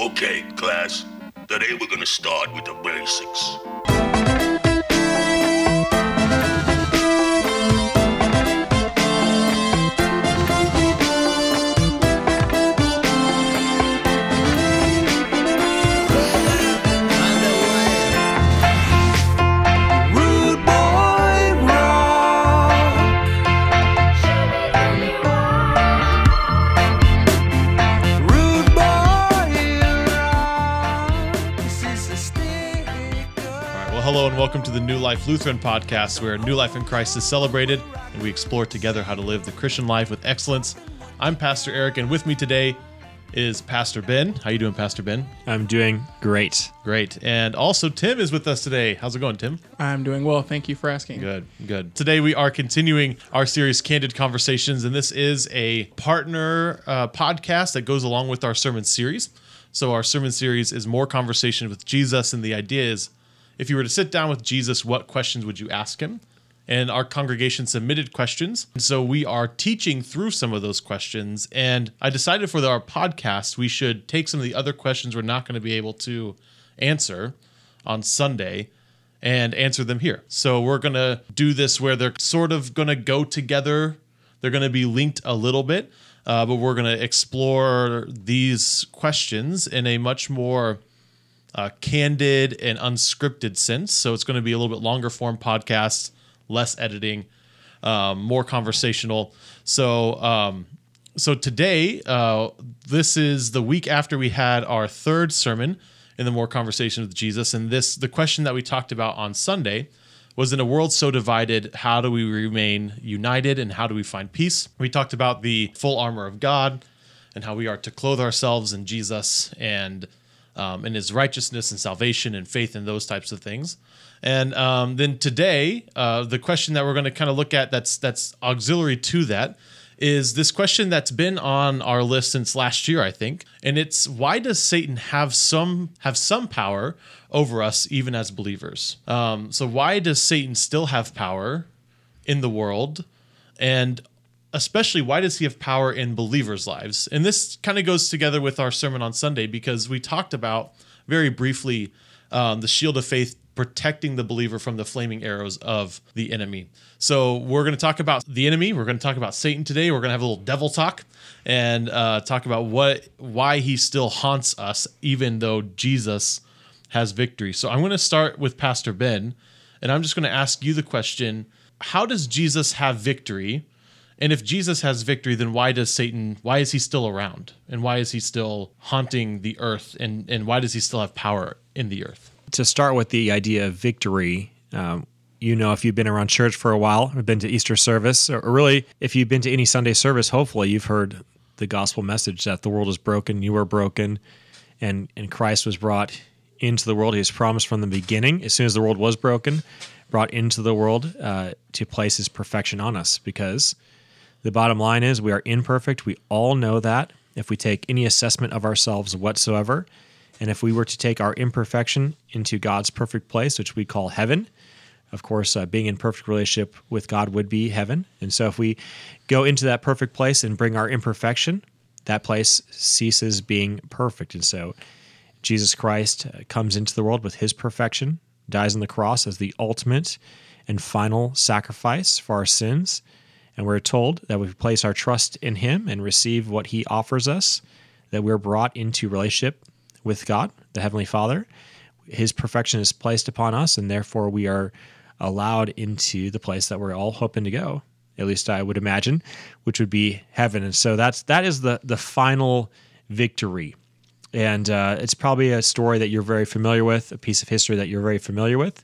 Okay, class. Today we're gonna start with the basics. To the New Life Lutheran podcast, where new life in Christ is celebrated and we explore together how to live the Christian life with excellence. I'm Pastor Erik, and with me today is Pastor Ben. How you doing, Pastor Ben? I'm doing great. Great. And also Tim is with us today. How's it going, Tim? I'm doing well. Thank you for asking. Good, good. Today we are continuing our series, Candid Conversations, and this is a partner uh, podcast that goes along with our sermon series. So our sermon series is more conversation with Jesus, and the idea is, if you were to sit down with Jesus, what questions would you ask him? And our congregation submitted questions, and so we are teaching through some of those questions. And I decided for our podcast, we should take some of the other questions we're not going to be able to answer on Sunday and answer them here. So we're going to do this where they're sort of going to go together. They're going to be linked a little bit, uh, but we're going to explore these questions in a much more uh, candid and unscripted sense. So it's going to be a little bit longer form podcast, less editing, um, more conversational. So, um, so today, uh, this is the week after we had our third sermon in the more conversation with Jesus, and this the question that we talked about on Sunday was in a world so divided, how do we remain united and how do we find peace? We talked about the full armor of God and how we are to clothe ourselves in Jesus and um, in His righteousness and salvation and faith and those types of things. And um, then today, uh, the question that we're going to kind of look at that's that's auxiliary to that is this question that's been on our list since last year, I think, and it's why does Satan have some have some power over us even as believers? Um, so why does Satan still have power in the world, and especially why does he have power in believers' lives? And this kind of goes together with our sermon on Sunday because we talked about very briefly um, the shield of faith protecting the believer from the flaming arrows of the enemy. So we're going to talk about the enemy. We're going to talk about Satan today. We're going to have a little devil talk and uh, talk about what why he still haunts us even though Jesus has victory. So I'm going to start with Pastor Ben, and I'm just going to ask you the question: How does Jesus have victory? And if Jesus has victory, then why does Satan? Why is he still around? And why is he still haunting the earth? And and why does he still have power in the earth? To start with the idea of victory, um, you know, if you've been around church for a while or been to Easter service, or really if you've been to any Sunday service, hopefully you've heard the gospel message that the world is broken, you are broken, and, and Christ was brought into the world. He was promised from the beginning, as soon as the world was broken, brought into the world uh, to place his perfection on us because the bottom line is we are imperfect. We all know that. If we take any assessment of ourselves whatsoever, and if we were to take our imperfection into God's perfect place, which we call heaven, of course, uh, being in perfect relationship with God would be heaven. And so if we go into that perfect place and bring our imperfection, that place ceases being perfect. And so Jesus Christ uh, comes into the world with his perfection, dies on the cross as the ultimate and final sacrifice for our sins. And we're told that we place our trust in him and receive what he offers us, that we're brought into relationship with God, the Heavenly Father. His perfection is placed upon us, and therefore we are allowed into the place that we're all hoping to go. At least I would imagine, which would be heaven. And so that's that is the the final victory. And uh, it's probably a story that you're very familiar with, a piece of history that you're very familiar with.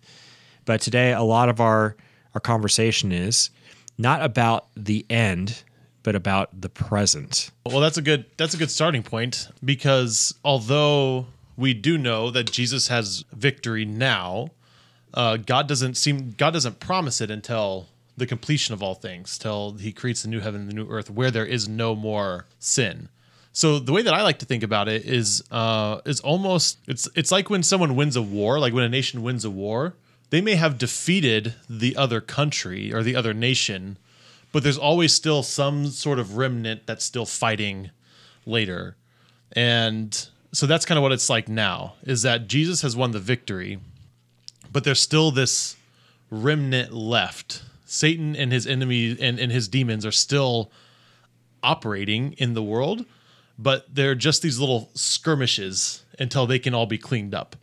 But today, a lot of our our conversation is not about the end, but about the present. Well, that's a good that's a good starting point because although we do know that Jesus has victory now, uh, God doesn't seem God doesn't promise it until the completion of all things, till He creates the new heaven and the new earth, where there is no more sin. So the way that I like to think about it is uh, is almost it's it's like when someone wins a war, like when a nation wins a war, they may have defeated the other country or the other nation, but there's always still some sort of remnant that's still fighting later. And so that's kind of what it's like now is that Jesus has won the victory, but there's still this remnant left. Satan and his enemies and, and his demons are still operating in the world, but they're just these little skirmishes until they can all be cleaned up.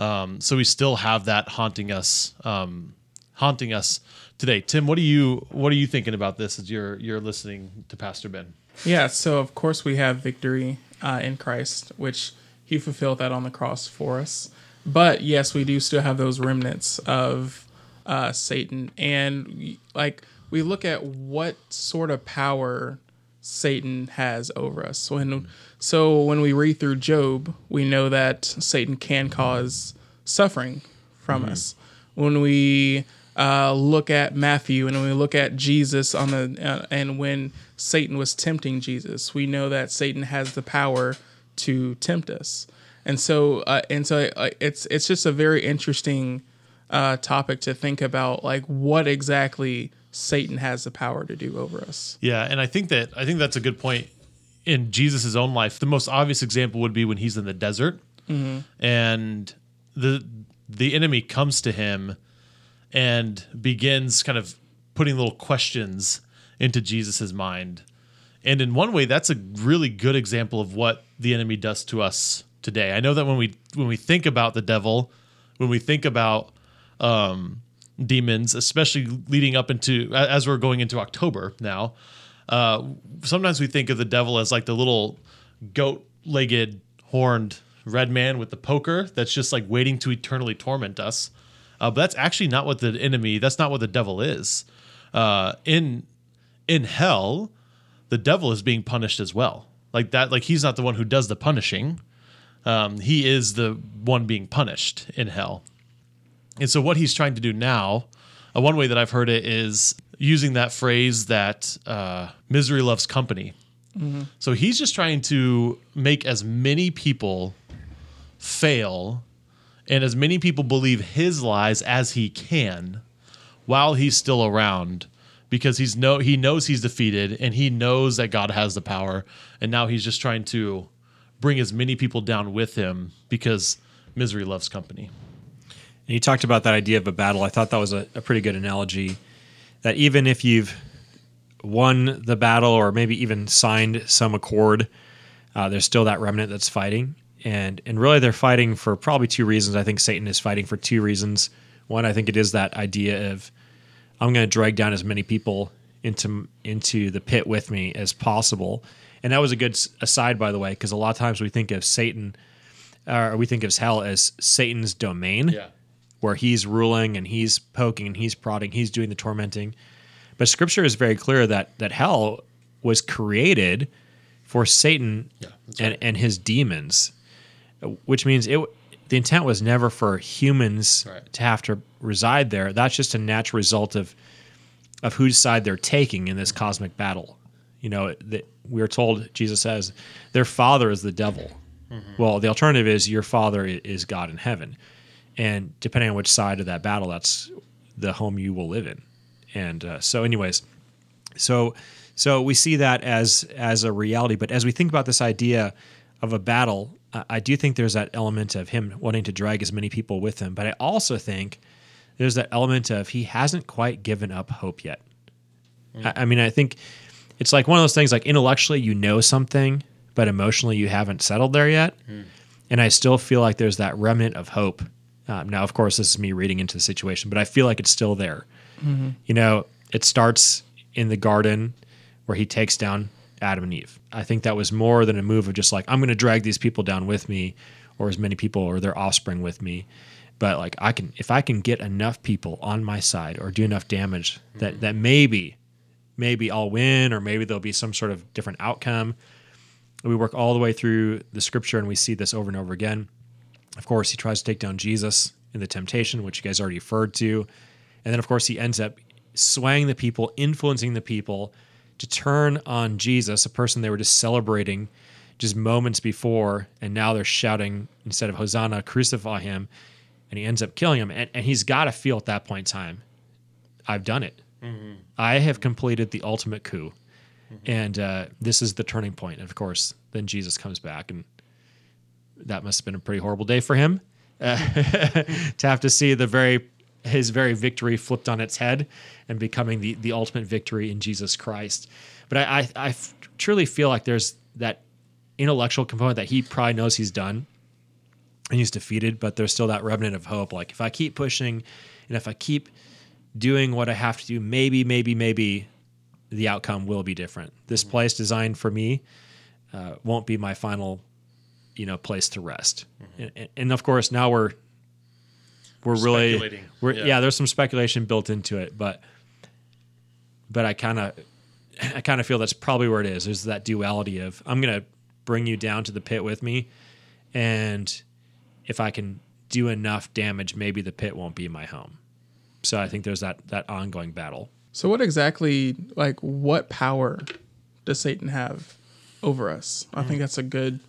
Um, so we still have that haunting us, um, haunting us today. Tim, what are you what are you thinking about this as you're you're listening to Pastor Ben? Yeah, so of course we have victory uh, in Christ, which He fulfilled that on the cross for us. But yes, we do still have those remnants of uh, Satan, and like we look at what sort of power Satan has over us. When so when we read through Job, we know that Satan can cause suffering from us. When we uh, look at Matthew and when we look at Jesus on the uh, and when Satan was tempting Jesus, we know that Satan has the power to tempt us. And so uh, and so uh, it's it's just a very interesting uh, topic to think about, like what exactly Satan has the power to do over us. Yeah, and I think that I think that's a good point in Jesus' own life. The most obvious example would be when he's in the desert, and the the enemy comes to him and begins kind of putting little questions into Jesus' mind. And in one way, that's a really good example of what the enemy does to us today. I know that when we when we think about the devil, when we think about um, demons, especially leading up into as we're going into October now. Uh, sometimes we think of the devil as like the little goat-legged, horned red man with the poker that's just like waiting to eternally torment us. Uh, but that's actually not what the enemy. That's not what the devil is. Uh, in in hell, the devil is being punished as well. Like that. Like he's not the one who does the punishing. Um, he is the one being punished in hell. And so, what he's trying to do now, uh, one way that I've heard it is using that phrase that uh, misery loves company. So, he's just trying to make as many people fail and as many people believe his lies as he can while he's still around because he's no he knows he's defeated and he knows that God has the power and now he's just trying to bring as many people down with him because misery loves company. And you talked about that idea of a battle. I thought that was a, a pretty good analogy. That even if you've won the battle or maybe even signed some accord, uh, there's still that remnant that's fighting. And and really they're fighting for probably two reasons. I think Satan is fighting for two reasons. One, I think it is that idea of I'm going to drag down as many people into into the pit with me as possible. And that was a good aside, by the way, because a lot of times we think of Satan, or we think of hell as Satan's domain where he's ruling and he's poking and he's prodding, he's doing the tormenting. But scripture is very clear that that hell was created for Satan and, and his demons, which means it the intent was never for humans Right. to have to reside there. That's just a natural result of of whose side they're taking in this cosmic battle. You know, that we are told Jesus says their father is the devil. Mm-hmm. Well, the alternative is your father is God in heaven, and depending on which side of that battle, that's the home you will live in. And uh, so, anyways, so so we see that as as a reality. But as we think about this idea of a battle, I, I do think there's that element of him wanting to drag as many people with him. But I also think there's that element of he hasn't quite given up hope yet. I, I mean, I think it's like one of those things. Like intellectually, you know something, but emotionally, you haven't settled there yet. And I still feel like there's that remnant of hope. Um, now, of course, this is me reading into the situation, but I feel like it's still there. You know, it starts in the garden where he takes down Adam and Eve. I think that was more than a move of just like, I'm going to drag these people down with me, or as many people or their offspring with me. But like, I can, if I can get enough people on my side or do enough damage that, that maybe, maybe I'll win, or maybe there'll be some sort of different outcome. We work all the way through the scripture and we see this over and over again. Of course, he tries to take down Jesus in the temptation, which you guys already referred to. And then, of course, he ends up swaying the people, influencing the people to turn on Jesus, a person they were just celebrating just moments before. And now they're shouting instead of Hosanna, crucify him. And he ends up killing him. And, and he's got to feel at that point in time, I've done it. I have completed the ultimate coup. And uh, this is the turning point. And of course, then Jesus comes back and that must have been a pretty horrible day for him uh, to have to see the very his very victory flipped on its head and becoming the the ultimate victory in Jesus Christ. But I I, I f- truly feel like there's that intellectual component that he probably knows he's done and he's defeated, but there's still that remnant of hope. Like if I keep pushing and if I keep doing what I have to do, maybe, maybe, maybe the outcome will be different. This place designed for me uh, won't be my final, you know, place to rest. Mm-hmm. And, and of course, now we're we're really Speculating. we're Yeah. yeah. There's some speculation built into it, but but I kind of I kind of feel that's probably where it is. There's that duality of I'm gonna bring you down to the pit with me, and if I can do enough damage, maybe the pit won't be my home. So I think there's that that ongoing battle. So what exactly like what power does Satan have over us? I think mm. that's a good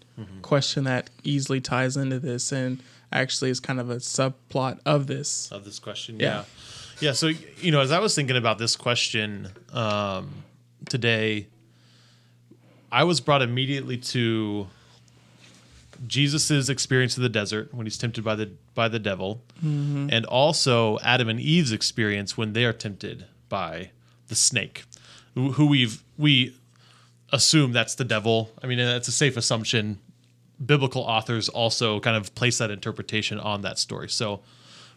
question that easily ties into this and actually is kind of a subplot of this. of this question. Yeah. Yeah. Yeah. So, you know, as I was thinking about this question um, today, I was brought immediately to Jesus's experience in the desert when he's tempted by the by the devil, and also Adam and Eve's experience when they are tempted by the snake, who we've we assume that's the devil. I mean, that's a safe assumption. Biblical authors also kind of place that interpretation on that story. So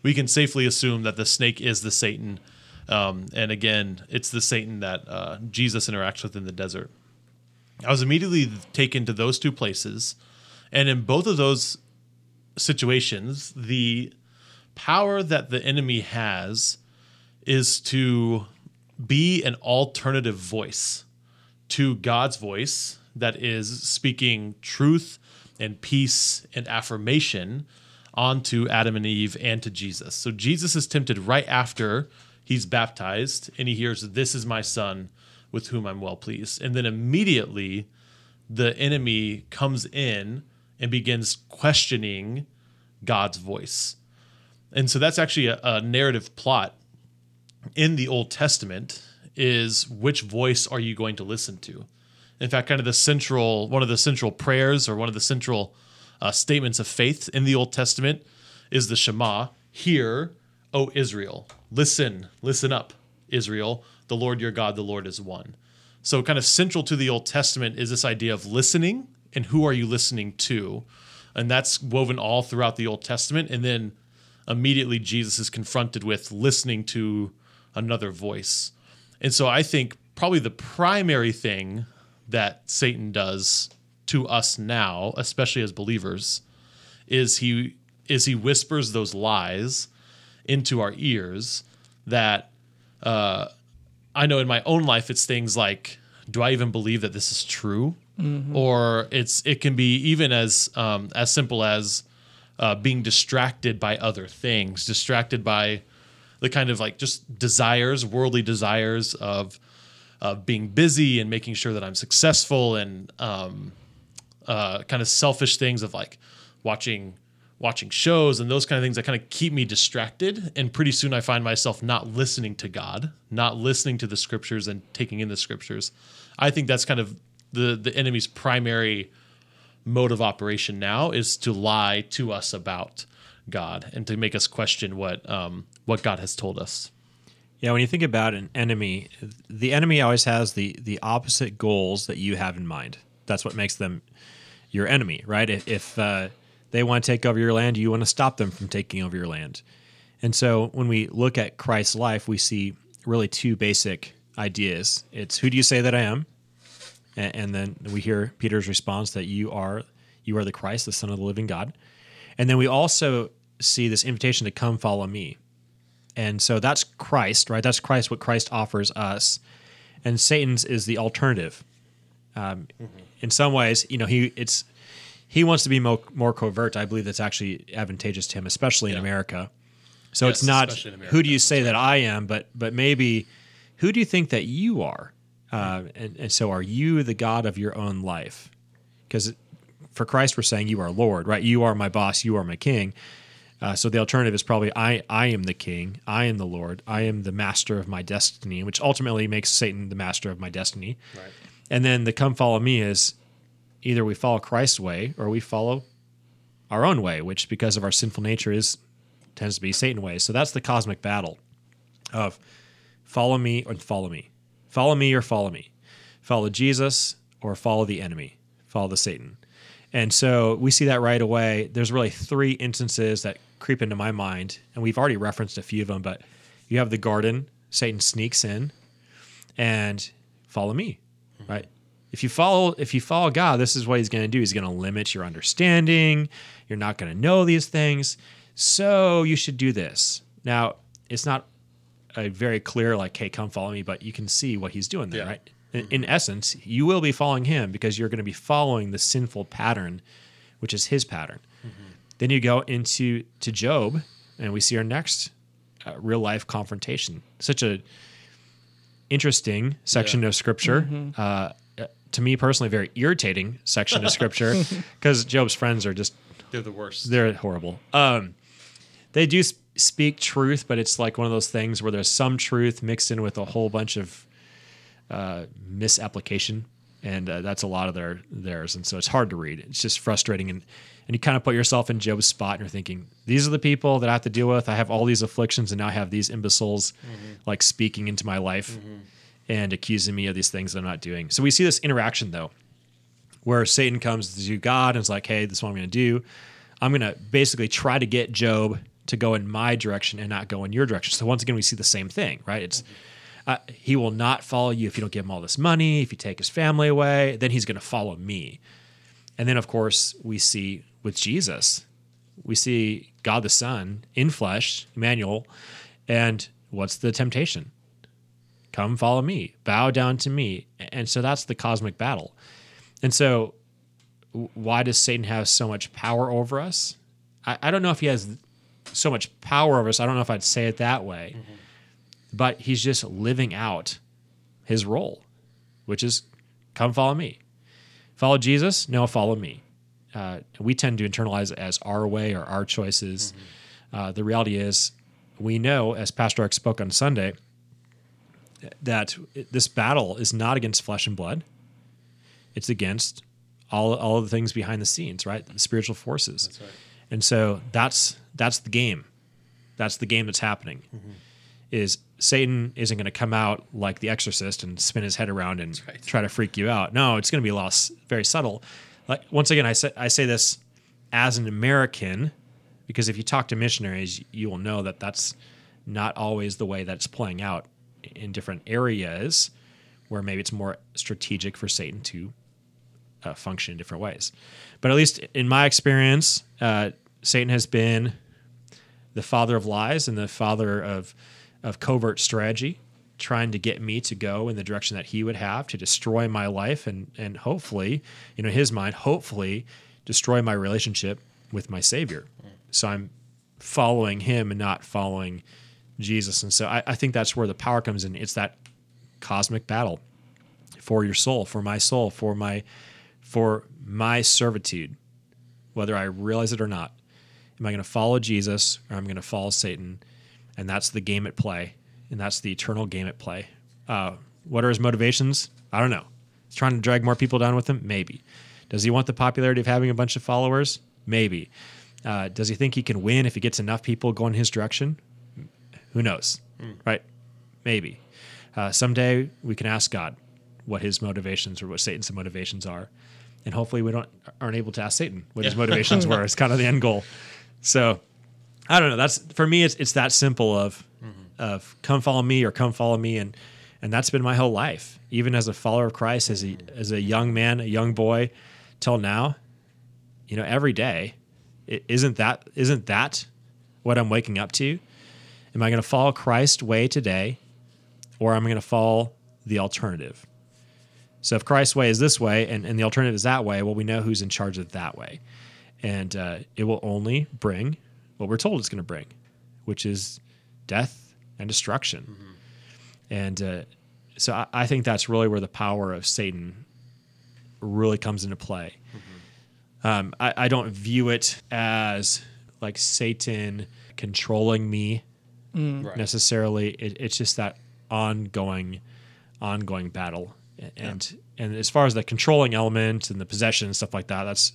we can safely assume that the snake is the Satan. Um, and again, it's the Satan that uh, Jesus interacts with in the desert. I was immediately taken to those two places. And in both of those situations, the power that the enemy has is to be an alternative voice to God's voice that is speaking truth and peace and affirmation onto Adam and Eve and to Jesus. So Jesus is tempted right after he's baptized and he hears, This is my son with whom I'm well pleased. And then immediately the enemy comes in and begins questioning God's voice. And so that's actually a, a narrative plot in the Old Testament is which voice are you going to listen to? In fact, kind of the central one of the central prayers or one of the central uh, statements of faith in the Old Testament is the Shema. Hear, O Israel, listen, listen up, Israel. The Lord your God, the Lord is one. So, kind of central to the Old Testament is this idea of listening and who are you listening to, and that's woven all throughout the Old Testament. And then immediately Jesus is confronted with listening to another voice. And so I think probably the primary thing that Satan does to us now, especially as believers, is he is he whispers those lies into our ears that uh, I know in my own life it's things like, do I even believe that this is true? Or it's it can be even as um, as simple as uh, being distracted by other things, distracted by the kind of like just desires, worldly desires of of being busy and making sure that I'm successful and um, uh, kind of selfish things of like watching watching shows and those kind of things that kind of keep me distracted and pretty soon I find myself not listening to God, not listening to the scriptures and taking in the scriptures. I think that's kind of the the enemy's primary mode of operation now is to lie to us about God and to make us question what um, what God has told us. Yeah, when you think about an enemy, the enemy always has the the opposite goals that you have in mind. That's what makes them your enemy, right? If, if uh, they want to take over your land, you want to stop them from taking over your land. And so when we look at Christ's life, we see really two basic ideas. It's who do you say that I am? And, and then we hear Peter's response that you are you are the Christ, the Son of the living God. And then we also see this invitation to come follow me. And so that's Christ, right? That's Christ, what Christ offers us. And Satan's is the alternative. Um, In some ways, you know, he it's he wants to be more, more covert. I believe that's actually advantageous to him, especially in America. So Yes, it's not who do you say that I am, but but maybe who do you think that you are? Uh, and, and so are you the God of your own life? Because for Christ, we're saying you are Lord, right? You are my boss. You are my king. Uh, so the alternative is probably I, I am the king. I am the Lord. I am the master of my destiny, which ultimately makes Satan the master of my destiny. And then the come follow me is either we follow Christ's way or we follow our own way, which because of our sinful nature is tends to be Satan way. So that's the cosmic battle of follow me or follow me. Follow me or follow me. Follow Jesus or follow the enemy. Follow the Satan. And so we see that right away. There's really three instances that creep into my mind, and we've already referenced a few of them, but you have the garden, Satan sneaks in and follow me, mm-hmm. right? If you follow if you follow God, this is what he's going to do. He's going to limit your understanding. You're not going to know these things. So you should do this. Now, it's not a very clear like, "Hey, come follow me," but you can see what he's doing there, Yeah. right? In, in essence, you will be following him because you're going to be following the sinful pattern, which is his pattern. Then you go into to Job, and we see our next uh, real life confrontation. Such a interesting section of scripture. Uh, to me personally, very irritating section of scripture because Job's friends are just They're the worst. they're horrible. Um, they do sp- speak truth, but it's like one of those things where there's some truth mixed in with a whole bunch of uh, misapplication, and uh, that's a lot of their theirs, and so it's hard to read. It's just frustrating, and and you kind of put yourself in Job's spot, and you're thinking, these are the people that I have to deal with. I have all these afflictions, and now I have these imbeciles like speaking into my life and accusing me of these things that I'm not doing. So we see this interaction though, where Satan comes to God and is like, hey, this is what I'm going to do. I'm going to basically try to get Job to go in my direction and not go in your direction. So once again, we see the same thing, right? It's he will not follow you if you don't give him all this money. If you take his family away, then he's going to follow me. And then, of course, we see with Jesus, we see God the Son in flesh, Emmanuel, and what's the temptation? Come follow me, bow down to me. And so that's the cosmic battle. And so, why does Satan have so much power over us? I, I don't know if he has so much power over us. I don't know if I'd say it that way, mm-hmm. But he's just living out his role, which is come follow me. Follow Jesus? No, follow me. Uh, we tend to internalize it as our way or our choices. Uh, the reality is, we know, as Pastor Erik spoke on Sunday, that this battle is not against flesh and blood. It's against all all of the things behind the scenes, right? The spiritual forces. That's right. And so that's that's the game. That's the game that's happening. Is Satan isn't going to come out like the exorcist and spin his head around and right. try to freak you out. No, it's going to be a lot very subtle. Like once again, I say I say this as an American because if you talk to missionaries, you will know that that's not always the way that's playing out in different areas where maybe it's more strategic for Satan to uh, function in different ways. But at least in my experience, uh, Satan has been the father of lies and the father of of covert strategy, trying to get me to go in the direction that he would have to destroy my life and and hopefully, you know, his mind, hopefully destroy my relationship with my Savior. So I'm following him and not following Jesus. And so I, I think that's where the power comes in. It's that cosmic battle for your soul, for my soul, for my for my servitude, whether I realize it or not. Am I going to follow Jesus or I'm going to follow Satan? And that's the game at play, and that's the eternal game at play. Uh, what are his motivations? I don't know. He's trying to drag more people down with him? Maybe. Does he want the popularity of having a bunch of followers? Maybe. Uh, does he think he can win if he gets enough people going his direction? Who knows? Right? Maybe. Uh, someday we can ask God what his motivations or what Satan's motivations are, and hopefully we don't aren't able to ask Satan what his motivations were. It's kind of the end goal. So I don't know. That's for me. It's it's that simple of of come follow me or come follow me, and and that's been my whole life. Even as a follower of Christ, as a as a young man, a young boy, till now, you know, every day, it, isn't that isn't that what I'm waking up to? Am I going to follow Christ's way today, or am I going to follow the alternative? So if Christ's way is this way and, and the alternative is that way, well, we know who's in charge of that way. And uh, it will only bring what we're told it's going to bring, which is death and destruction. And uh, so I, I think that's really where the power of Satan really comes into play. Um, I, I don't view it as like Satan controlling me Right. necessarily. It, it's just that ongoing, ongoing battle. And and as far as the controlling element and the possession and stuff like that, that's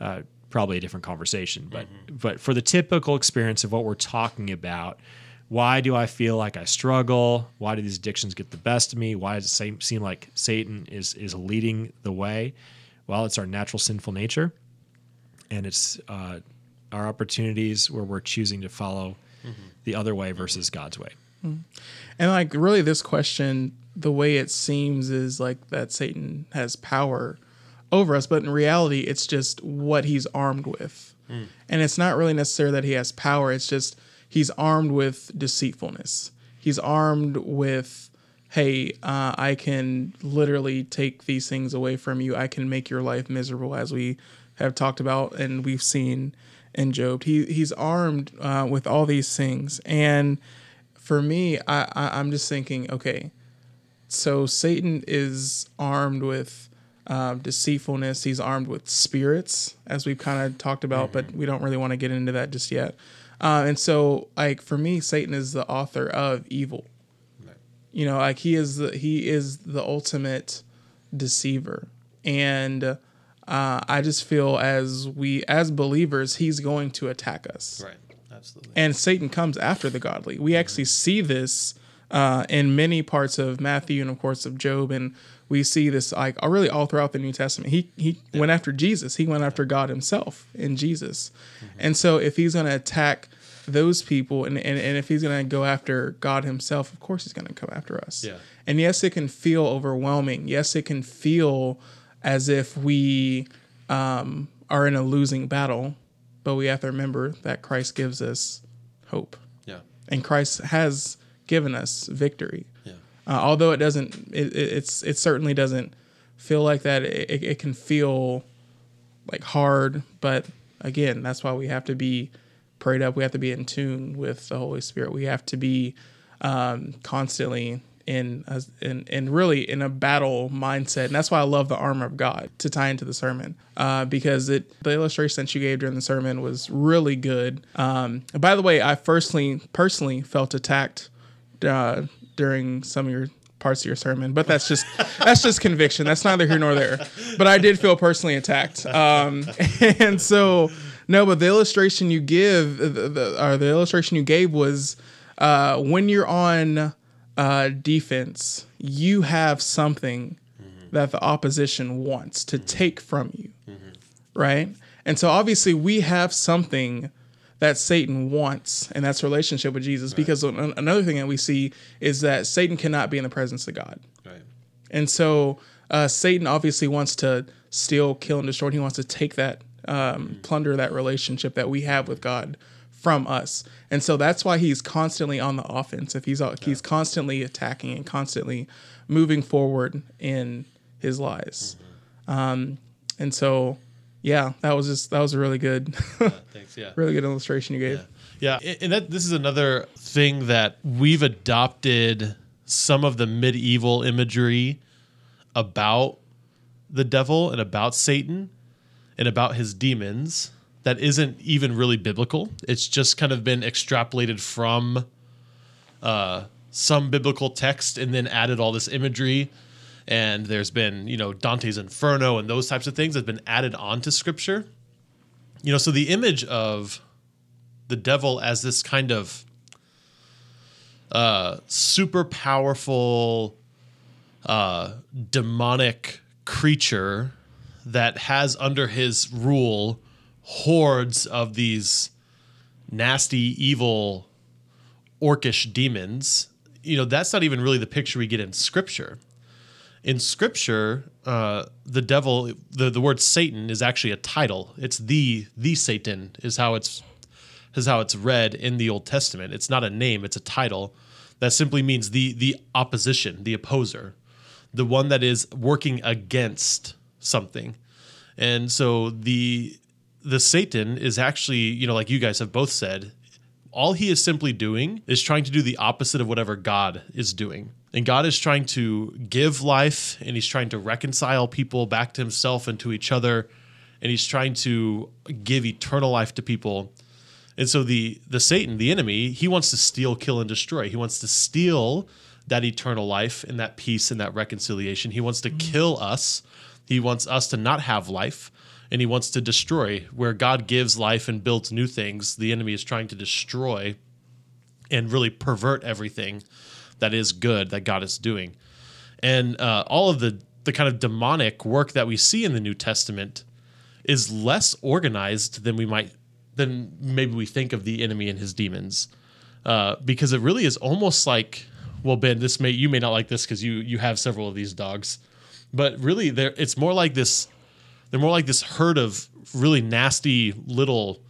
uh, probably a different conversation. But mm-hmm. but for the typical experience of what we're talking about, why do I feel like I struggle? Why do these addictions get the best of me? Why does it seem, seem like Satan is is leading the way? Well, it's our natural sinful nature, and it's uh, our opportunities where we're choosing to follow mm-hmm. the other way mm-hmm. versus God's way. And like really this question, the way it seems is like that Satan has power over us, but in reality it's just what he's armed with. And it's not really necessary that he has power, it's just he's armed with deceitfulness. He's armed with hey, uh, I can literally take these things away from you. I can make your life miserable, as we have talked about and we've seen in Job. He he's armed uh, with all these things, and for me, I, I I'm just thinking, okay, so Satan is armed with um, deceitfulness. He's armed with spirits, as we've kind of talked about, but we don't really want to get into that just yet. Uh, and so, like for me, Satan is the author of evil. You know, like he is the he is the ultimate deceiver, and uh, I just feel as we as believers, he's going to attack us Right. Absolutely. and Satan comes after the godly. We actually see this uh, in many parts of Matthew and of course of Job, and we see this like uh, really all throughout the New Testament. He he went after Jesus. He went after God Himself in Jesus, and so if he's going to attack those people, and, and and if he's going to go after God Himself, of course he's going to come after us. Yeah. And yes, it can feel overwhelming. Yes, it can feel as if we um, are in a losing battle, but we have to remember that Christ gives us hope, Yeah. and Christ has given us victory. Uh, although it doesn't, it, it, it's it certainly doesn't feel like that. It, it, can feel like hard, but again, that's why we have to be prayed up. We have to be in tune with the Holy Spirit. We have to be um, constantly in, in in really in a battle mindset, and that's why I love the armor of God to tie into the sermon uh, because it the illustration that you gave during the sermon was really good. Um, by the way, I personally personally felt attacked uh, during some of your parts of your sermon, but that's just that's just conviction. That's neither here nor there. But I did feel personally attacked, um, and so no. But the illustration you give, the, the, or the illustration you gave was uh, when you're on uh, defense, you have something that the opposition wants to take from you, right? And so obviously we have something that Satan wants, and that's relationship with Jesus. Because another thing that we see is that Satan cannot be in the presence of God. Right. And so uh, Satan obviously wants to steal, kill, and destroy. He wants to take that, um, plunder that relationship that we have with God from us. And so that's why he's constantly on the offensive. He's uh, he's constantly attacking and constantly moving forward in his lies. Um, and so, yeah, that was just that was a really good, Thanks. Yeah. really good illustration you gave. Yeah, a- and that this is another thing that we've adopted some of the medieval imagery about the devil and about Satan and about his demons that isn't even really biblical. It's just kind of been extrapolated from uh, some biblical text and then added all this imagery. And there's been, you know, Dante's Inferno and those types of things have been added onto scripture. You know, so the image of the devil as this kind of uh, super powerful uh, demonic creature that has under his rule hordes of these nasty, evil, orcish demons. You know, that's not even really the picture we get in scripture. In scripture, uh, the devil, the, the word Satan is actually a title. It's the the Satan is how it's is how it's read in the Old Testament. It's not a name, it's a title that simply means the the opposition, the opposer, the one that is working against something. And so the the Satan is actually, you know, like you guys have both said, all he is simply doing is trying to do the opposite of whatever God is doing. And God is trying to give life and he's trying to reconcile people back to himself and to each other and he's trying to give eternal life to people. And so the the Satan, the enemy, he wants to steal, kill, and destroy. He wants to steal that eternal life and that peace and that reconciliation. He wants to mm-hmm. kill us. He wants us to not have life. And he wants to destroy. Where God gives life and builds new things, the enemy is trying to destroy and really pervert everything that is good that God is doing. And uh, all of the the kind of demonic work that we see in the New Testament is less organized than we might than maybe we think of the enemy and his demons, uh, because it really is almost like well, Ben, this may you may not like this because you you have several of these dogs, but really there it's more like this. They're more like this herd of really nasty little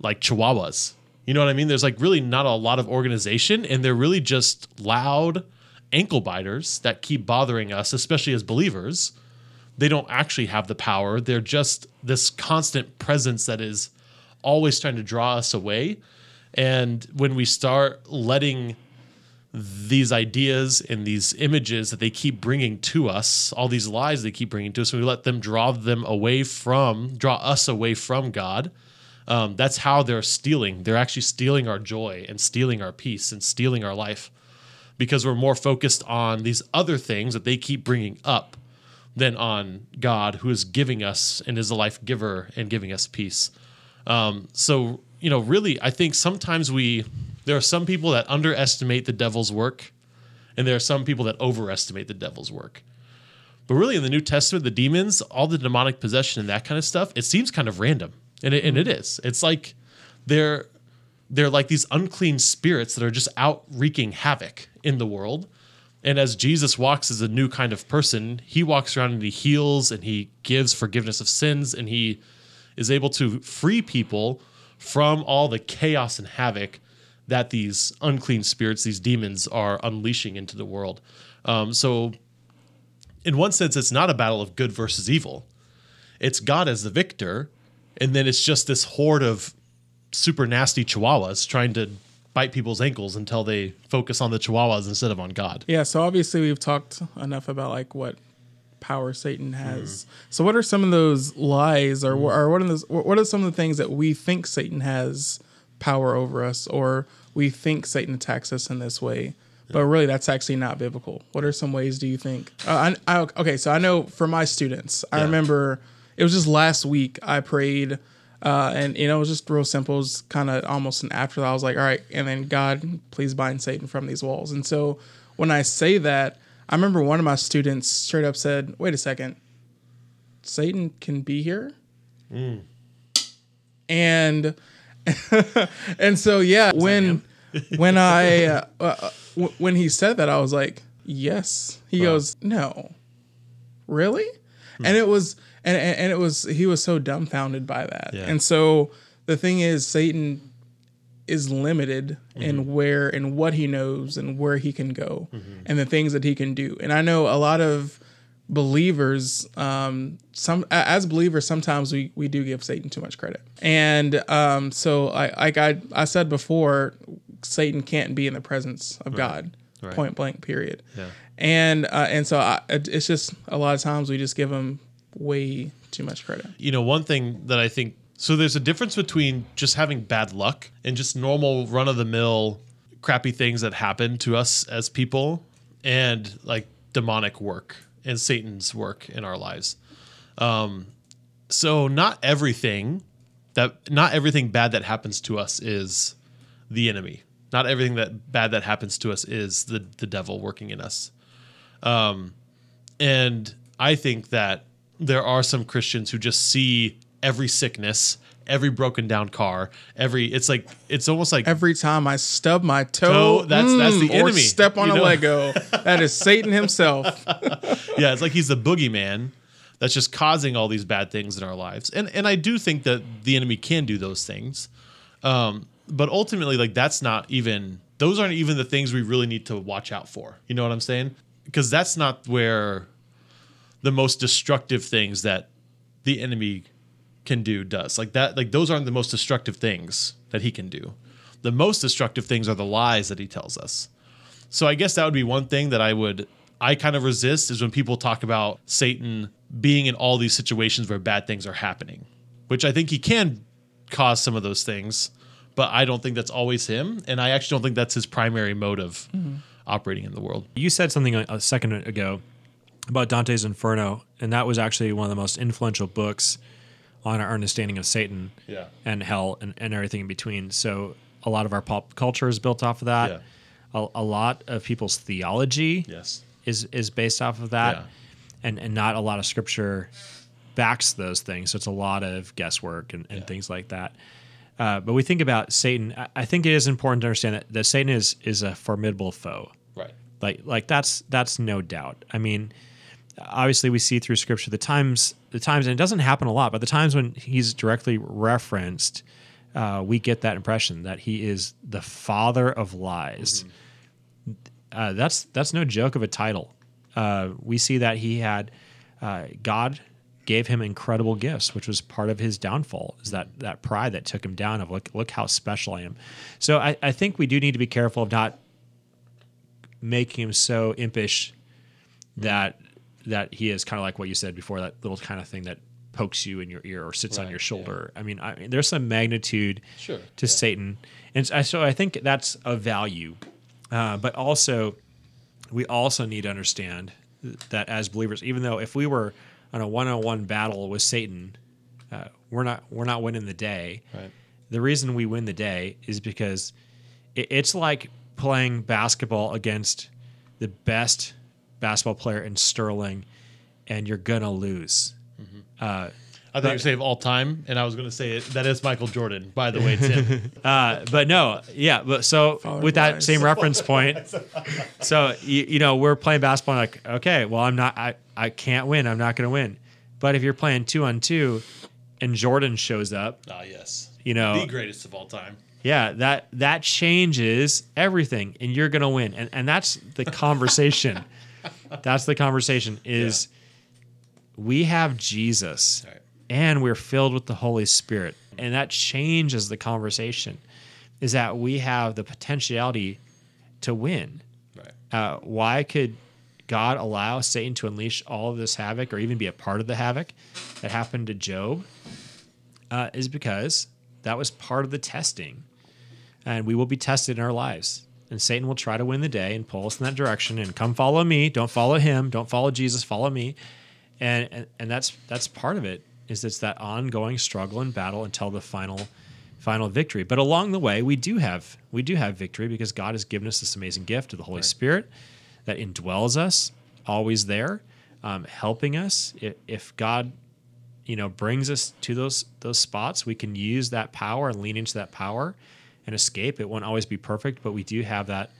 like chihuahuas. You know what I mean? There's like really not a lot of organization, and they're really just loud ankle biters that keep bothering us, especially as believers. They don't actually have the power. They're just this constant presence that is always trying to draw us away. And when we start letting these ideas and these images that they keep bringing to us, all these lies they keep bringing to us, and we let them draw them away from, draw us away from God. Um, that's how they're stealing. They're actually stealing our joy and stealing our peace and stealing our life because we're more focused on these other things that they keep bringing up than on God, who is giving us and is a life giver and giving us peace. Um, so, you know, really, I think sometimes we, there are some people that underestimate the devil's work, and there are some people that overestimate the devil's work. But really, in the New Testament, the demons, all the demonic possession and that kind of stuff, it seems kind of random, and it, and it is. It's like they're they're like these unclean spirits that are just out wreaking havoc in the world. And as Jesus walks as a new kind of person, he walks around and he heals and he gives forgiveness of sins and he is able to free people from all the chaos and havoc that these unclean spirits, these demons, are unleashing into the world. Um, so, in one sense, it's not a battle of good versus evil. It's God as the victor, and then it's just this horde of super nasty chihuahuas trying to bite people's ankles until they focus on the chihuahuas instead of on God. Yeah, so obviously we've talked enough about like what power Satan has. So what are some of those lies or or what are those what are some of the things that we think Satan has power over us or we think Satan attacks us in this way? But really that's actually not biblical. What are some ways do you think? Uh, I, I okay, so I know for my students, I Yeah. remember it was just last week I prayed uh, and you know, it was just real simple. It was kind of almost an afterthought. I was like, all right, and then God, please bind Satan from these walls. And so when I say that, I remember one of my students straight up said, wait a second, Satan can be here? And and so yeah, when when I uh, uh, w- when he said that, I was like, yes. He goes, no, really? And it was and and it was he was so dumbfounded by that. Yeah. And so the thing is, Satan is limited in where and what he knows and where he can go and the things that he can do. And I know a lot of believers um some as believers sometimes we we do give satan too much credit. And um so i like i i said before satan can't be in the presence of god Right. point blank period. Yeah. and uh and so I, it's just a lot of times we just give him way too much credit. You know, one thing that I think so there's a difference between just having bad luck and just normal run of the mill crappy things that happen to us as people and like demonic work and Satan's work in our lives. Um, so not everything that not everything bad that happens to us is the enemy. Not everything that bad that happens to us is the the devil working in us. Um, and I think that there are some Christians who just see every sickness, every broken down car, every it's like it's almost like every time i stub my toe, Toe, that's- that's the or enemy, step on you a lego that is satan himself yeah, it's like he's the boogeyman that's just causing all these bad things in our lives. And and I do think that the enemy can do those things. Um, but ultimately, like that's not even those aren't even the things we really need to watch out for. You know what I'm saying? Because that's not where the most destructive things that the enemy can do does. Like that, like those aren't the most destructive things that he can do. The most destructive things are the lies that he tells us. So I guess that would be one thing that I would I kind of resist is when people talk about Satan being in all these situations where bad things are happening, which I think he can cause some of those things, but I don't think that's always him, and I actually don't think that's his primary motive mm-hmm. operating in the world. You said something a, a second ago about Dante's Inferno, and that was actually one of the most influential books on our understanding of Satan Yeah. and hell and, and everything in between. So a lot of our pop culture is built off of that. Yeah. A, a lot of people's theology Yes. is is based off of that, Yeah. and and not a lot of scripture backs those things. So it's a lot of guesswork and, and Yeah. things like that. Uh, but we think about Satan. I, I think it is important to understand that, that Satan is is a formidable foe. Right. Like like that's that's no doubt. I mean, obviously we see through scripture the times the times and it doesn't happen a lot, but the times when he's directly referenced, uh, we get that impression that he is the father of lies. Uh, that's that's no joke of a title. Uh, we see that he had uh, God gave him incredible gifts, which was part of his downfall. Is that that pride that took him down of look look how special I am. So I, I think we do need to be careful of not making him so impish that that he is kind of like what you said before that little kind of thing that pokes you in your ear or sits on Right, your yeah. shoulder. I mean, I mean, there's some magnitude Sure, to yeah. Satan, and so- so I think that's a value. Uh, but also, we also need to understand that as believers, even though if we were on a one-on-one battle with Satan, uh, we're not we're not winning the day. Right. The reason we win the day is because it, it's like playing basketball against the best basketball player in Sterling, and you're gonna lose. I thought you were saying of all time, and I was going to say it, that is Michael Jordan. By the way, Tim. Uh, but no, yeah. But so Father with that lies. same reference point, so you, you know we're playing basketball. Like, okay, well, I'm not. I I can't win. I'm not going to win. But if you're playing two on two, and Jordan shows up, ah, yes. you know, the greatest of all time. yeah, that that changes everything, and you're going to win. And and that's the conversation. that's the conversation. Is we have Jesus Right. and we're filled with the Holy Spirit. And that changes the conversation is that we have the potentiality to win. Right. Uh, why could God allow Satan to unleash all of this havoc or even be a part of the havoc that happened to Job? Uh, is because that was part of the testing. And we will be tested in our lives. And Satan will try to win the day and pull us in that direction and come follow me. Don't follow him. Don't follow Jesus. Follow me and, and and that's that's part of it is it's that ongoing struggle and battle until the final final victory but along the way we do have we do have victory because god has given us this amazing gift of the holy spirit that indwells us always there um, helping us if, if god you know brings us to those those spots we can use that power and lean into that power and escape it won't always be perfect but we do have that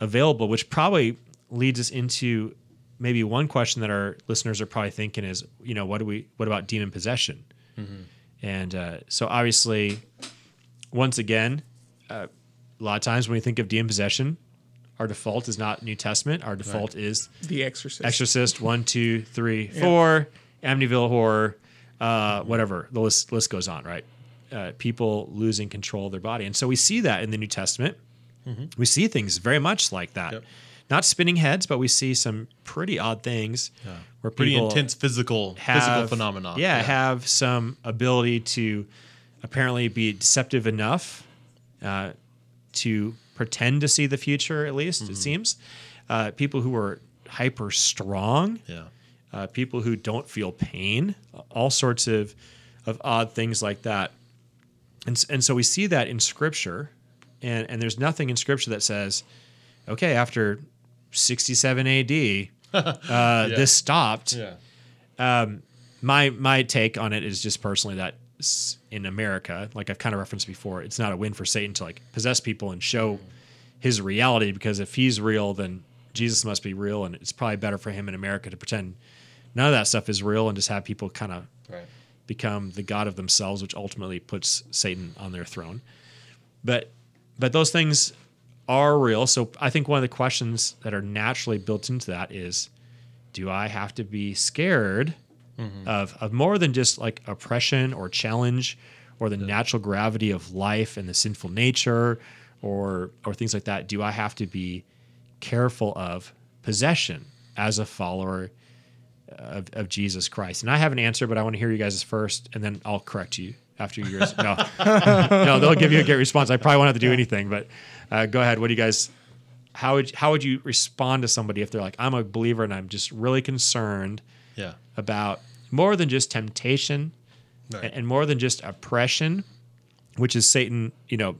available, which probably leads us into maybe one question that our listeners are probably thinking is, you know, what do we, what about demon possession? And uh, so obviously, once again, uh, a lot of times when we think of demon possession, our default is not New Testament. Our default is The Exorcist. Exorcist one, two, three, four, Amityville Horror, uh, whatever. The list list goes on, right? Uh, people losing control of their body, and so we see that in the New Testament. We see things very much like that. Yep. Not spinning heads, but we see some pretty odd things where Pretty intense physical have, physical phenomenon. Yeah, have some ability to apparently be deceptive enough uh, to pretend to see the future. At least Mm-hmm. it seems. Uh, people who are hyper strong yeah. uh, people who don't feel pain, all sorts of of odd things like that. And and so we see that in scripture, and and there's nothing in scripture that says, okay, after 67 A.D. Uh, this stopped. Yeah. My my take on it is just personally that in America, like I've kind of referenced before, it's not a win for Satan to like possess people and show his reality because if he's real, then Jesus must be real, and it's probably better for him in America to pretend none of that stuff is real and just have people kind of Right. Become the god of themselves, which ultimately puts Satan on their throne. But but those things are real. So I think one of the questions that are naturally built into that is, do I have to be scared mm-hmm. of of more than just like oppression or challenge or the natural gravity of life and the sinful nature or or things like that? Do I have to be careful of possession as a follower of, of Jesus Christ? And I have an answer, but I want to hear you guys first, and then I'll correct you after yours. No, no, they'll give you a great response. I probably won't have to do anything, but uh, go ahead. What do you guys? How would how would you respond to somebody if they're like, I'm a believer and I'm just really concerned Yeah. about more than just temptation, Right. and, and more than just oppression, which is Satan, you know,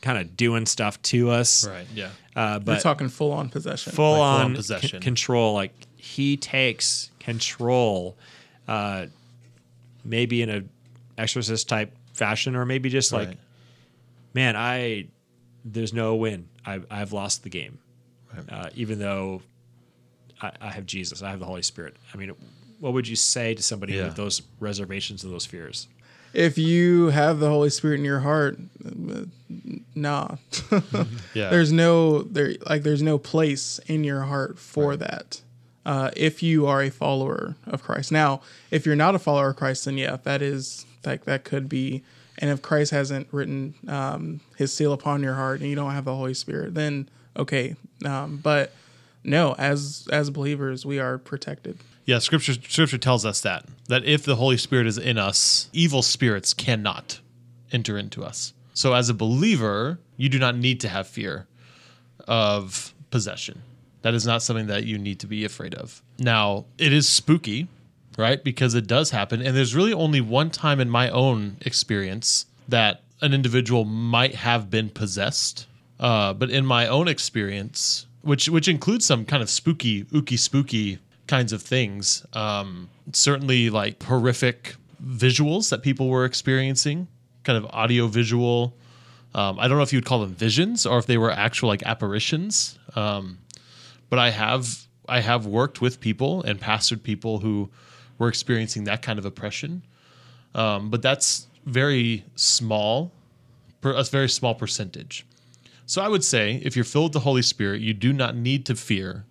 kind of doing stuff to us. Right. Yeah. Uh, We're but talking full on possession. full Like full-on on possession. c- control. Like he takes control, uh, maybe in a exorcist type fashion, or maybe just like, Right. man, I there's no win. I I've lost the game, Right. uh, even though I, I have Jesus, I have the Holy Spirit. I mean, what would you say to somebody Yeah. with those reservations and those fears? If you have the Holy Spirit in your heart, uh, nah. Yeah. there's no there like there's no place in your heart for that. Uh, if you are a follower of Christ. Now, if you're not a follower of Christ, then yeah, that is like that could be. And if Christ hasn't written um, His seal upon your heart, and you don't have the Holy Spirit, then okay. Um, but no, as as believers, we are protected. Yeah, scripture scripture tells us that that if the Holy Spirit is in us, evil spirits cannot enter into us. So as a believer, you do not need to have fear of possession. That is not something that you need to be afraid of. Now, it is spooky, right? Because it does happen and there's really only one time in my own experience that an individual might have been possessed. Uh, but in my own experience, which which includes some kind of spooky, ooky spooky kinds of things, um, certainly like horrific visuals that people were experiencing, kind of audio visual. Um, I don't know if you'd call them visions or if they were actual like apparitions. Um, but I have I have worked with people and pastored people who were experiencing that kind of oppression. Um, but that's very small, per, a very small percentage. So I would say if you're filled with the Holy Spirit, you do not need to fear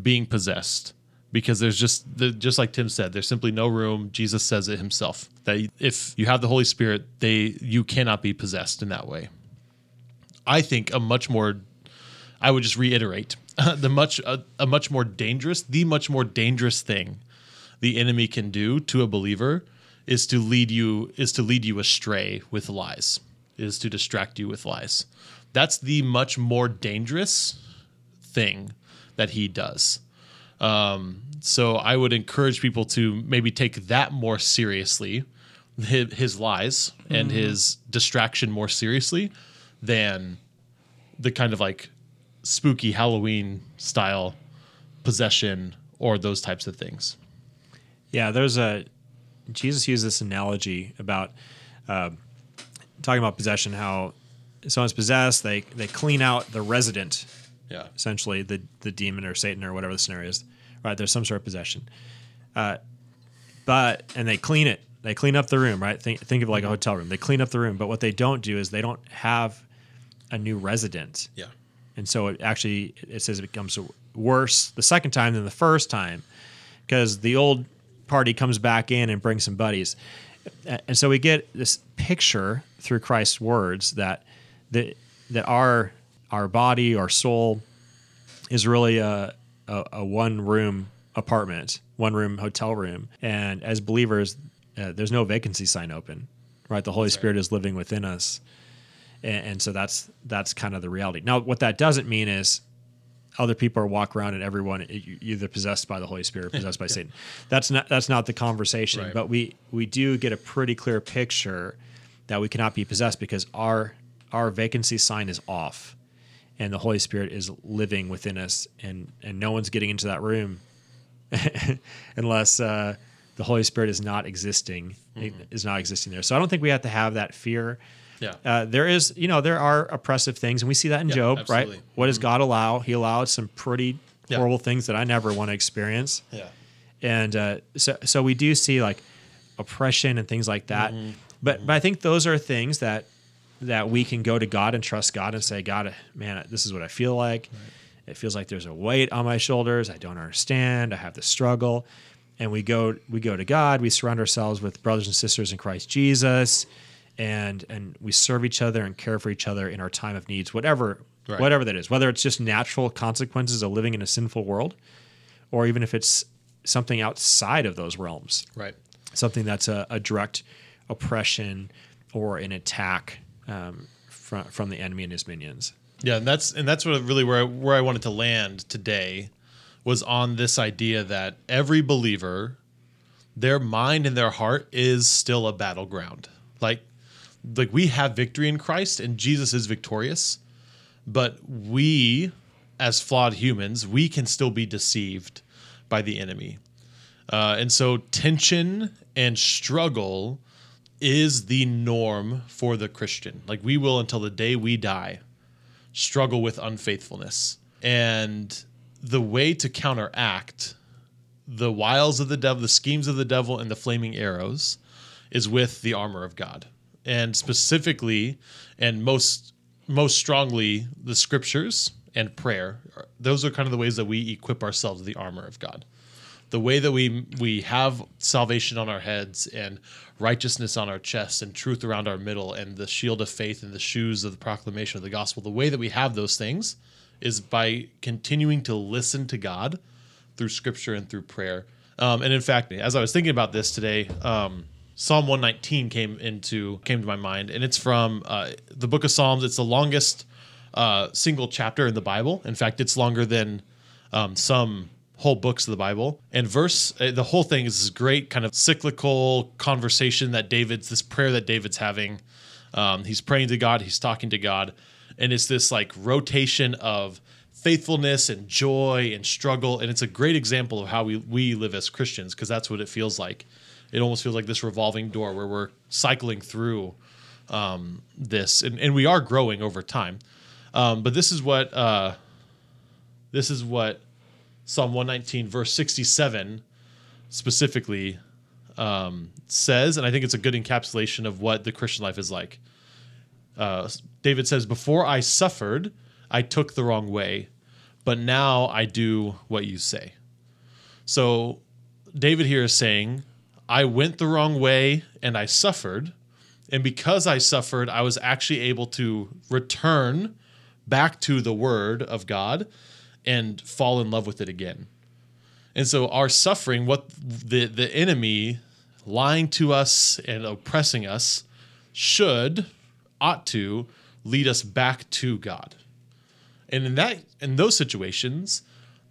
being possessed because there's just the, just like Tim said, there's simply no room. Jesus says it himself that if you have the Holy Spirit, they you cannot be possessed in that way. I think a much more I would just reiterate the much a, a much more dangerous, the much more dangerous thing the enemy can do to a believer is to lead you is to lead you astray with lies, is to distract you with lies. That's the much more dangerous thing that he does. Um, so I would encourage people to maybe take that more seriously, his, his lies and his distraction more seriously than the kind of like spooky Halloween style possession or those types of things. Yeah, there's a Jesus used this analogy about uh, talking about possession. How someone's possessed, they they clean out the resident, Yeah. essentially the the demon or Satan or whatever the scenario is. Right, there's some sort of possession, uh, but and they clean it. They clean up the room. Right, think think of it like a hotel room. They clean up the room, but what they don't do is they don't have a new resident. Yeah. And so it actually it says it becomes worse the second time than the first time because the old party comes back in and brings some buddies. And so we get this picture through christ's words that that that our our body our soul is really a a, a one room apartment one room hotel room. And as believers uh, there's no vacancy sign open right? The holy spirit is living within us and, and so that's that's kind of the reality. Now, what that doesn't mean is other people are walk around and everyone either possessed by the Holy Spirit or possessed by Satan. That's not that's not the conversation. Right. But we we do get a pretty clear picture that we cannot be possessed because our our vacancy sign is off, and the Holy Spirit is living within us, and and no one's getting into that room unless uh, the Holy Spirit is not existing is not existing there. So I don't think we have to have that fear. Yeah. Uh, there is, you know, there are oppressive things, and we see that in Yeah, Job, absolutely. right? What does God allow? He allowed some pretty Yeah. horrible things that I never want to experience, Yeah. and uh, so so we do see like oppression and things like that. Mm-hmm. But but I think those are things that that we can go to God and trust God and say, God, man, this is what I feel like. It feels like there's a weight on my shoulders. I don't understand. I have the struggle. And we go we go to God. We surround ourselves with brothers and sisters in Christ Jesus, and and we serve each other and care for each other in our time of needs, whatever Right. whatever that is. Whether it's just natural consequences of living in a sinful world, or even if it's something outside of those realms Right. something that's a, a direct oppression or an attack um, from from the enemy and his minions. Yeah, and that's and that's what really where I, where I wanted to land today was on this idea that every believer their mind and their heart is still a battleground. Like like we have victory in Christ and Jesus is victorious, but we as flawed humans, we can still be deceived by the enemy. Uh, and so tension and struggle is the norm for the Christian. Like we will until the day we die struggle with unfaithfulness. And the way to counteract the wiles of the devil, the schemes of the devil, and the flaming arrows is with the armor of God. And specifically, and most most strongly, the scriptures and prayer. Those are kind of the ways that we equip ourselves with the armor of God. The way that we we have salvation on our heads and righteousness on our chests and truth around our middle and the shield of faith and the shoes of the proclamation of the gospel. The way that we have those things is by continuing to listen to God through scripture and through prayer. Um, and in fact, as I was thinking about this today, um, Psalm 119 came into came to my mind, and it's from uh, the book of Psalms. It's the longest uh, single chapter in the Bible. In fact, it's longer than um, some whole books of the Bible. And verse, uh, the whole thing is this great kind of cyclical conversation that David's this prayer that David's having. Um, he's praying to God. He's talking to God, and it's this like rotation of faithfulness and joy and struggle and it's a great example of how we, we live as christians because that's what it feels like it almost feels like this revolving door where we're cycling through um, this. And, and we are growing over time. Um, but this is what uh, this is what psalm 119 verse 67 specifically um, says. And i think it's a good encapsulation of what the christian life is like. Uh, david says before i suffered i took the wrong way but now I do what you say. So David here is saying, I went the wrong way and I suffered. And because I suffered, I was actually able to return back to the word of God and fall in love with it again. And so our suffering, what the, the enemy lying to us and oppressing us should, ought to lead us back to God. And in that in those situations,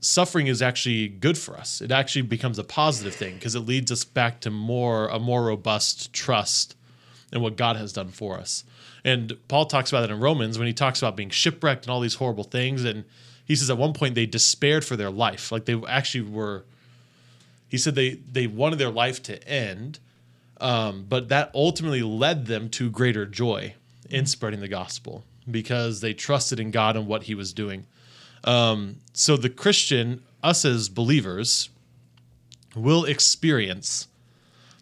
suffering is actually good for us. It actually becomes a positive thing because it leads us back to more a more robust trust in what God has done for us. And Paul talks about it in Romans when he talks about being shipwrecked and all these horrible things. And he says at one point they despaired for their life. Like they actually were he said they they wanted their life to end. Um, but that ultimately led them to greater joy in spreading the gospel because they trusted in God and what He was doing. Um, so the Christian, us as believers, will experience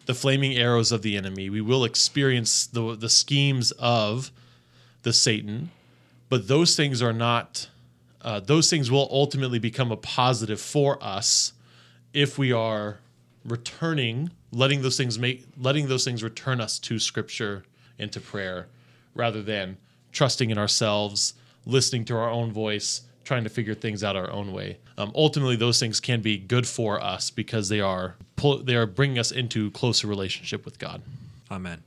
the flaming arrows of the enemy. We will experience the the schemes of the Satan, but those things are not. Uh, those things will ultimately become a positive for us if we are returning, letting those things make, letting those things return us to Scripture and to prayer, rather than trusting in ourselves, listening to our own voice, trying to figure things out our own way. Um, ultimately, those things can be good for us because they are pull, they are bringing us into closer relationship with God. Amen.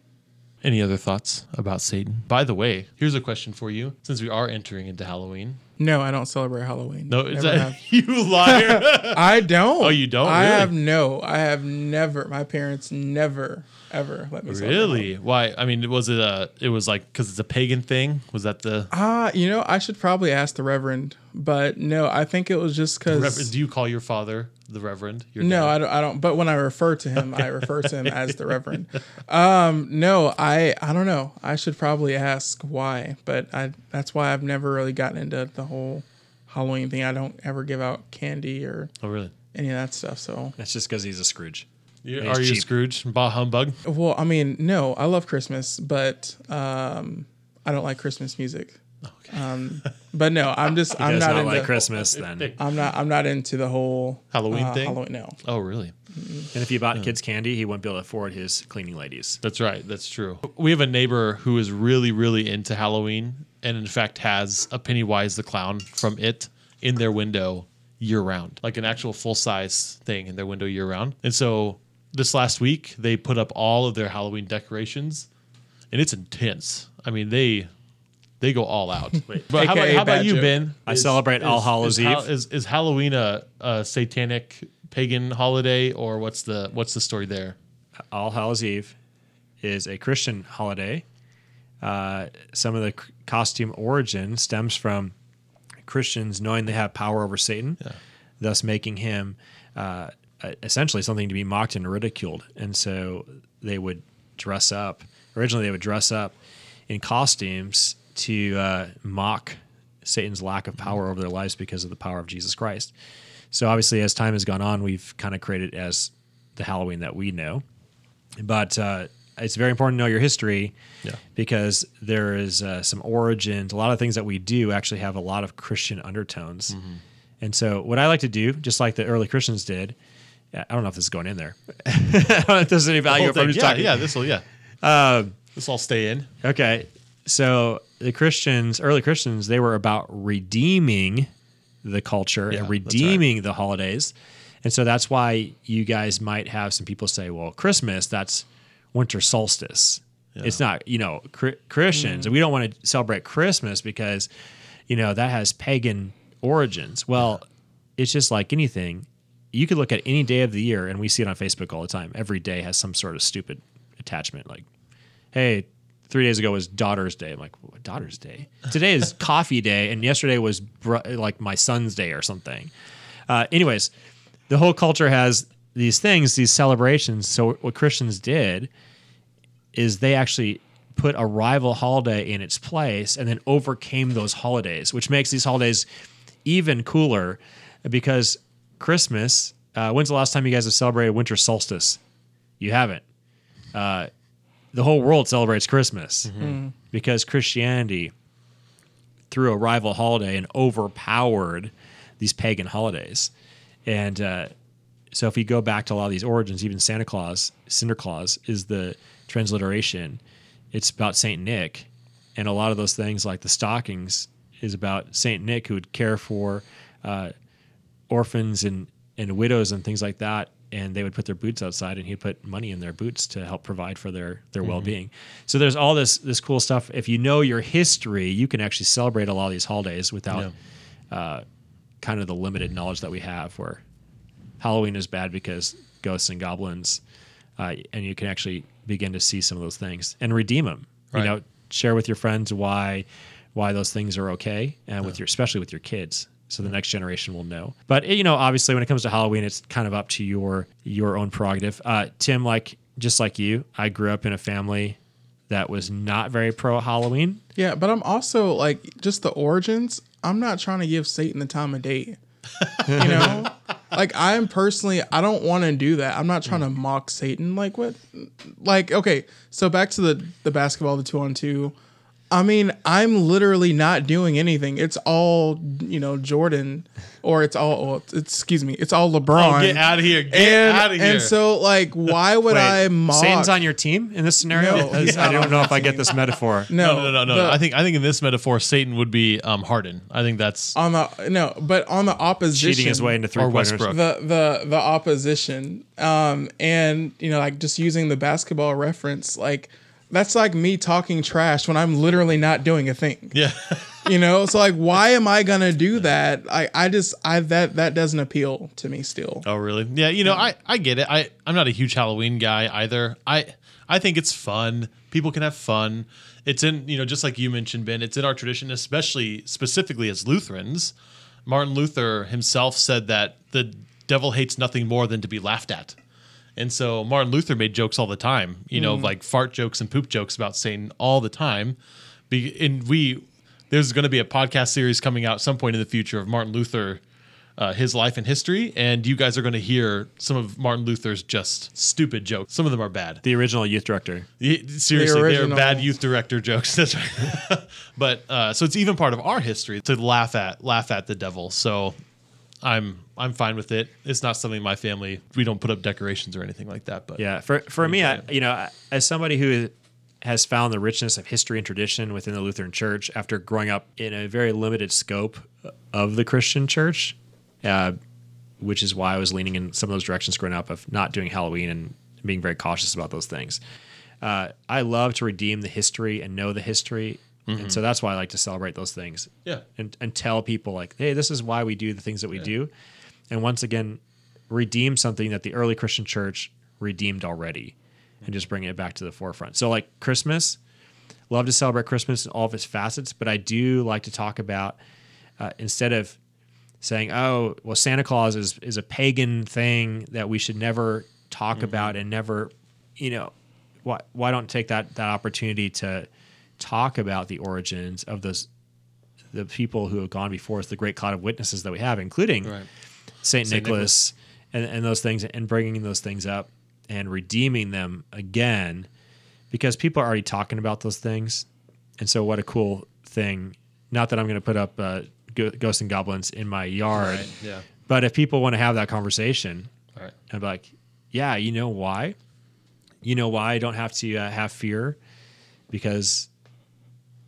Any other thoughts about Satan? By the way, here's a question for you. Since we are entering into Halloween, No, I don't celebrate Halloween. no, is Never that have. you liar? I don't. Oh, you don't? I Really? have no. I have never. My parents never ever let me. celebrate really? Why? I mean, was it a? It was like because it's a pagan thing. Was that the? Ah, you know, I should probably ask the Reverend, but no, I think it was just Reverend, because. do you call your father the Reverend? Your No, dad? I don't, I don't. But when I refer to him, I refer to him as the Reverend. Um, no, I I don't know. I should probably ask why, but I that's why I've never really gotten into the whole Halloween thing. I don't ever give out candy or Oh, really? any of that stuff. So, That's just because he's a Scrooge. You- He's are you cheap. Scrooge? Bah humbug. well, I mean, no, I love Christmas, but um, I don't like Christmas music. Um, but no, I'm just I'm Does not, not, into like Christmas then. I'm not I'm not into the whole Halloween uh, thing? Halloween, no. Oh, really? And if he bought kids candy, he wouldn't be able to afford his cleaning ladies. That's right. That's true. We have a neighbor who is really, really into Halloween, and in fact has a Pennywise the clown from it in their window year round, like an actual full size thing in their window year round. And so this last week they put up all of their Halloween decorations, and it's intense. I mean they they go all out. but how about, how about you. Ben? I celebrate All Hallows is, Eve. Is, is Halloween a, a satanic pagan holiday, or what's the what's the story there? All Hallows Eve is a Christian holiday. Uh, some of the c- costume origin stems from Christians knowing they have power over Satan, thus making him uh, essentially something to be mocked and ridiculed. And so they would dress up. Originally, they would dress up in costumes to uh, mock Satan's lack of power over their lives because of the power of Jesus Christ. So obviously, as time has gone on, we've kind of created as the Halloween that we know. But uh, it's very important to know your history Yeah. because there is uh, some origins. A lot of things that we do actually have a lot of Christian undertones. Mm-hmm. And so, what I like to do, just like the early Christians did, I don't know if this is going in there. I don't know if there's any value I'm thing. just yeah, talking. yeah, this will yeah. Um, this all stay in. Okay. So the Christians, early Christians, they were about redeeming the culture Yeah, and redeeming the holidays. And so that's why you guys might have some people say, well, Christmas, that's winter solstice. It's not, you know, Chri- Christians. And we don't want to celebrate Christmas because, you know, that has pagan origins. Well, it's just like anything. You could look at any day of the year, and we see it on Facebook all the time. Every day has some sort of stupid attachment. Like, hey, three days ago was Daughter's Day. I'm like, what, Daughter's Day? Today is Coffee Day, and yesterday was br- like my son's day or something. Uh, anyways, the whole culture has these things, these celebrations. So what Christians did is they actually put a rival holiday in its place and then overcame those holidays, which makes these holidays even cooler because Christmas. Uh, when's the last time you guys have celebrated winter solstice? You haven't. Uh, the whole world celebrates Christmas because Christianity threw a rival holiday and overpowered these pagan holidays. And uh, so if you go back to a lot of these origins, even Santa Claus, Sinterklaas is the transliteration. It's about Saint Nick, and a lot of those things like the stockings is about Saint Nick who would care for uh, orphans and and widows and things like that. And they would put their boots outside, and he'd put money in their boots to help provide for their their well being. So there's all this this cool stuff. If you know your history, you can actually celebrate a lot of these holidays without uh, kind of the limited knowledge that we have. Where Halloween is bad because ghosts and goblins, uh, and you can actually begin to see some of those things and redeem them. Right. You know, share with your friends why why those things are okay, and with your especially with your kids, so the next generation will know. But you know, obviously, when it comes to Halloween, it's kind of up to your your own prerogative. Uh, Tim, like just like you, I grew up in a family that was not very pro Halloween. Yeah, but I'm also like just the origins. I'm not trying to give Satan the time of day. You know, like I'm personally, I don't want to do that. I'm not trying to mock Satan. Like what? Like okay, so back to the the basketball, the two on two. I mean, I'm literally not doing anything. It's all you know, Jordan, or it's all. Well, it's, excuse me, it's all LeBron. Oh, get out of here! Get and out of here! and so like, why would I mock? Satan's on your team in this scenario? No, he's I not don't know my if I get this metaphor. no, no, no, no, no. the- I think I think in this metaphor, Satan would be um, Harden. I think that's on the no, but on the opposition, Cheating his way into three pointers. The the the opposition um and you know like just using the basketball reference like that's like me talking trash when i'm literally not doing a thing yeah. you know so like why am i gonna do that i i just i that that doesn't appeal to me still Oh, really? Yeah. You know, I I get it. I I'm not a huge Halloween guy either. I I think it's fun. People can have fun. It's in you know just like you mentioned, Ben. It's in our tradition, especially specifically as Lutherans. Martin Luther himself said that the devil hates nothing more than to be laughed at. And so Martin Luther made jokes all the time, you know, like fart jokes and poop jokes about Satan all the time. Be, and we, there's going to be a podcast series coming out some point in the future of Martin Luther, uh, his life and history. And you guys are going to hear some of Martin Luther's just stupid jokes. Some of them are bad. The original youth director. Ye- Seriously, they're bad youth director jokes. That's right. but uh, so it's even part of our history to laugh at laugh at the devil. So I'm I'm fine with it. It's not something my family we don't put up decorations or anything like that. But Yeah, for for me, I, you know, as somebody who has found the richness of history and tradition within the Lutheran Church after growing up in a very limited scope of the Christian Church, uh, which is why I was leaning in some of those directions growing up of not doing Halloween and being very cautious about those things. Uh, I love to redeem the history and know the history, and so that's why I like to celebrate those things. Yeah. and, and tell people like, hey, this is why we do the things that we do. And once again, redeem something that the early Christian church redeemed already and just bring it back to the forefront. So, like Christmas, love to celebrate Christmas in all of its facets, but I do like to talk about uh, instead of saying, "Oh, well, Santa Claus is is a pagan thing that we should never talk about and never," you know, why why don't take that that opportunity to talk about the origins of those the people who have gone before us, the great cloud of witnesses that we have, including Right. Saint, Saint Nicholas, and, and those things, and bringing those things up and redeeming them again, because people are already talking about those things, and so what a cool thing! Not that I'm going to put up uh, ghosts and goblins in my yard, Right, yeah. but if people want to have that conversation, right. Be like, yeah, you know why? You know why I don't have to uh, have fear? Because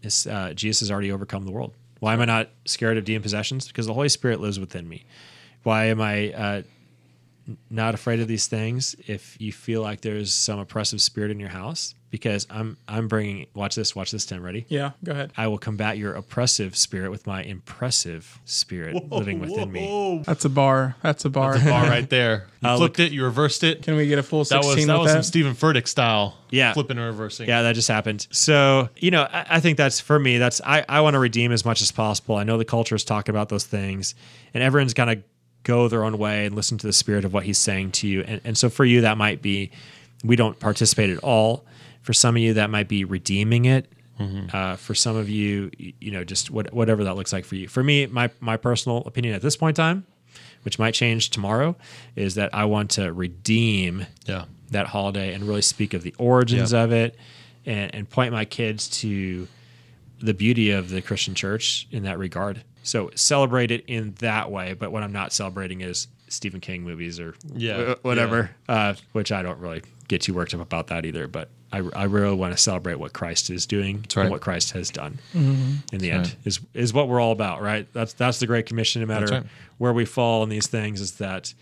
it's, uh, Jesus has already overcome the world. Why am I not scared of demon possessions? Because the Holy Spirit lives within me. Why am I uh, not afraid of these things if you feel like there's some oppressive spirit in your house? Because I'm I'm bringing. Watch this. Watch this. Tim, ready? Yeah, go ahead. I will combat your oppressive spirit with my impressive spirit living within me. That's a bar. That's a bar. Bar right there. You Uh, flipped it. You reversed it. Can we get a full That 16 was that with was that? some Steven Furtick style. Yeah. flipping and reversing. Yeah, that just happened. So, you know, I, I think that's for me, that's I, I want to redeem as much as possible. I know the culture is talking about those things and everyone's gonna go their own way and listen to the spirit of what he's saying to you. And and so for you that might be we don't participate at all. For some of you that might be redeeming it. Uh, for some of you, you know, just what, whatever that looks like for you. For me, my my personal opinion at this point in time, which might change tomorrow, is that I want to redeem yeah. that holiday and really speak of the origins Yeah. of it and, and point my kids to the beauty of the Christian church in that regard. So celebrate it in that way. But what I'm not celebrating is Stephen King movies or Yeah, wh- whatever, uh, which I don't really get too worked up about that either. But I, I really want to celebrate what Christ is doing right. and what Christ has done in the end is, is what we're all about, right? That's, that's the Great Commission, no matter right. where we fall in these things is that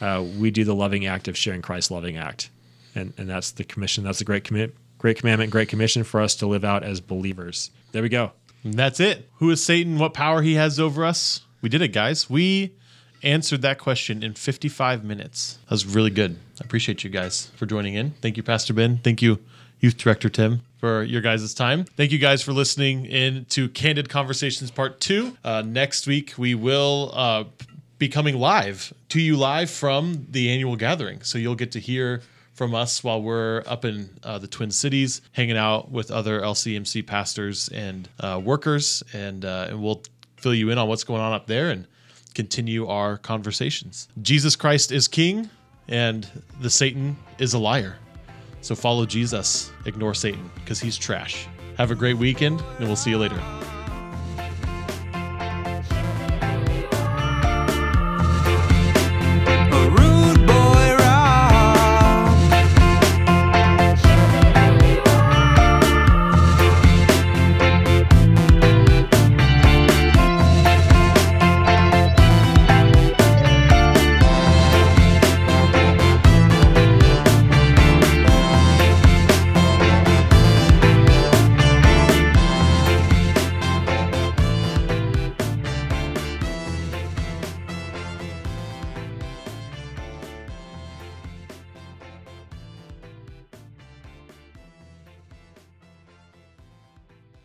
uh, we do the loving act of sharing Christ's loving act, and and that's the commission. That's the great commit, great commandment, great commission for us to live out as believers. There we go. That's it. Who is Satan? What power he has over us? We did it, guys. We answered that question in 55 minutes. That was really good. I appreciate you guys for joining in. Thank you, Pastor Ben. Thank you, Youth Director Tim, for your guys' time. Thank you guys for listening in to Candid Conversations Part 2. Uh, next week, we will uh, be coming live to you live from the annual gathering. So you'll get to hear from us while we're up in uh, the Twin Cities, hanging out with other LCMC pastors and uh, workers, and uh, and we'll fill you in on what's going on up there and continue our conversations. Jesus Christ is King, and the Satan is a liar. So follow Jesus, ignore Satan, because he's trash. Have a great weekend, and we'll see you later.